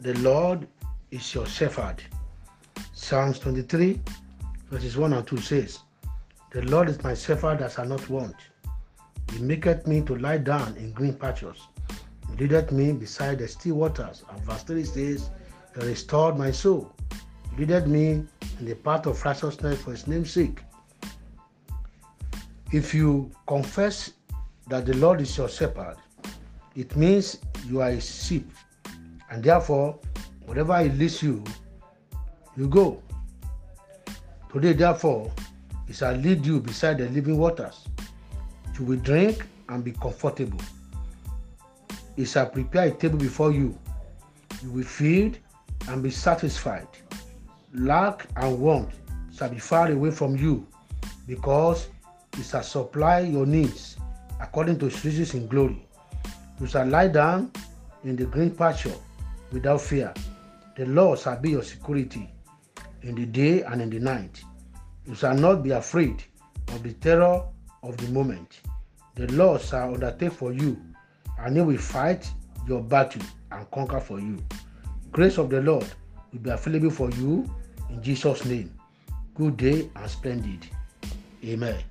the Lord is your shepherd. Psalms 23, verses 1 and 2 says, The Lord is my shepherd that shall not want. He maketh me to lie down in green pastures. He leadeth me beside the still waters. And verse 3 says, He restored my soul. He leadeth me in the path of righteousness for his name's sake. If you confess that the Lord is your shepherd, it means you are a sheep, and therefore, wherever He leads you, you go. Today, therefore, He shall lead you beside the living waters. You will drink and be comfortable. He shall prepare a table before you. You will feed and be satisfied. Lack and want shall be far away from you, because He shall supply your needs according to His riches in glory. You shall lie down in the green pasture without fear. The Lord shall be your security in the day and in the night. You shall not be afraid of the terror of the moment. The Lord shall undertake for you, and he will fight your battle and conquer for you. Grace of the Lord will be available for you in Jesus' name. Good day and splendid. Amen.